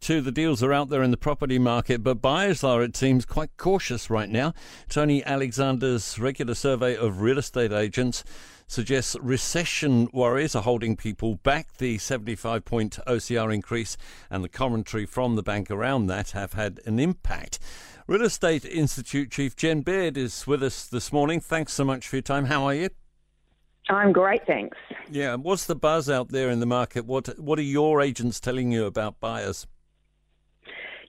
Two, the deals are out there in the property market, but buyers are, it seems, quite cautious right now. Tony Alexander's regular survey of real estate agents suggests recession worries are holding people back. The 75 point OCR increase and the commentary from the bank around that have had an impact. Real Estate Institute Chief Jen Baird is with us this morning. Thanks so much for your time. How are you? I'm great, thanks. Yeah, what's the buzz out there in the market? What What are your agents telling you about buyers?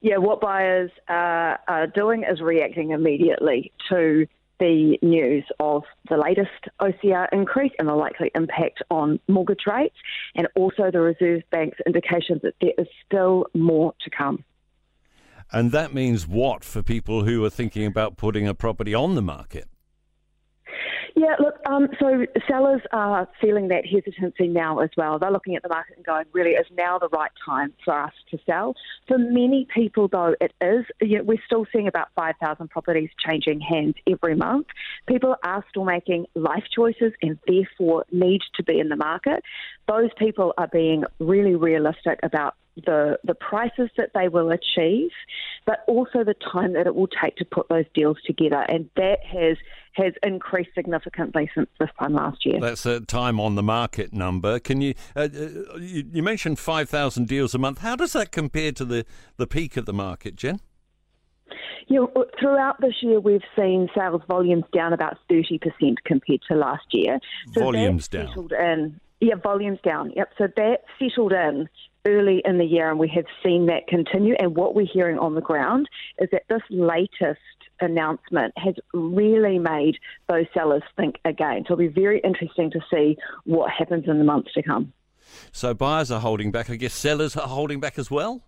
Yeah, what buyers uh, are doing is reacting immediately to the news of the latest OCR increase and the likely impact on mortgage rates, and also the Reserve Bank's indication that there is still more to come. And that means what for people who are thinking about putting a property on the market? Yeah, look, um, so sellers are feeling that hesitancy now as well. They're looking at the market and going, really, is now the right time for us to sell? For many people, though, it is. You know, we're still seeing about 5,000 properties changing hands every month. People are still making life choices and therefore need to be in the market. Those people are being really realistic about the the prices that they will achieve, but also the time that it will take to put those deals together, and that has has increased significantly since this time last year. That's a time on the market number. Can you uh, uh you, you mentioned five thousand deals a month? How does that compare to the the peak of the market, Jen? Yeah, throughout this year, we've seen sales volumes down about 30% compared to last year. So volumes down. In, yeah, volumes down. Yep. So that settled in early in the year, and we have seen that continue. And what we're hearing on the ground is that this latest announcement has really made those sellers think again. So it'll be very interesting to see what happens in the months to come. So buyers are holding back. I guess sellers are holding back as well.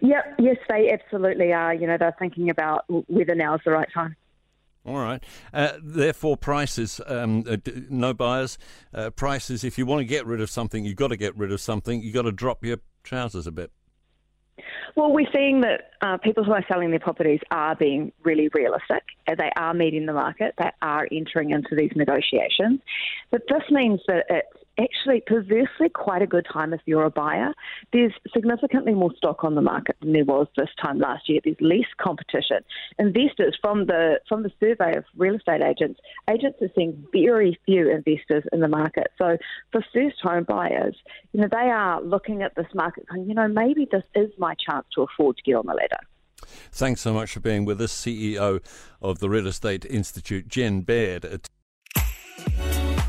Yep, yes, they absolutely are. You know, they're thinking about whether now is the right time. All right. Uh, therefore, prices, um, uh, no buyers. Uh, prices, if you want to get rid of something, you've got to get rid of something. You've got to drop your trousers a bit. Well, we're seeing that uh, people who are selling their properties are being really realistic. They are meeting the market. They are entering into these negotiations. But this means that it's actually perversely quite a good time if you're a buyer. There's significantly more stock on the market than there was this time last year. There's less competition. Investors from the from the survey of real estate agents, agents are seeing very few investors in the market. So for first home buyers, you know, they are looking at this market going, you know, maybe this is my chance to afford to get on the ladder. Thanks so much for being with us, CEO of the Real Estate Institute, Jen Baird.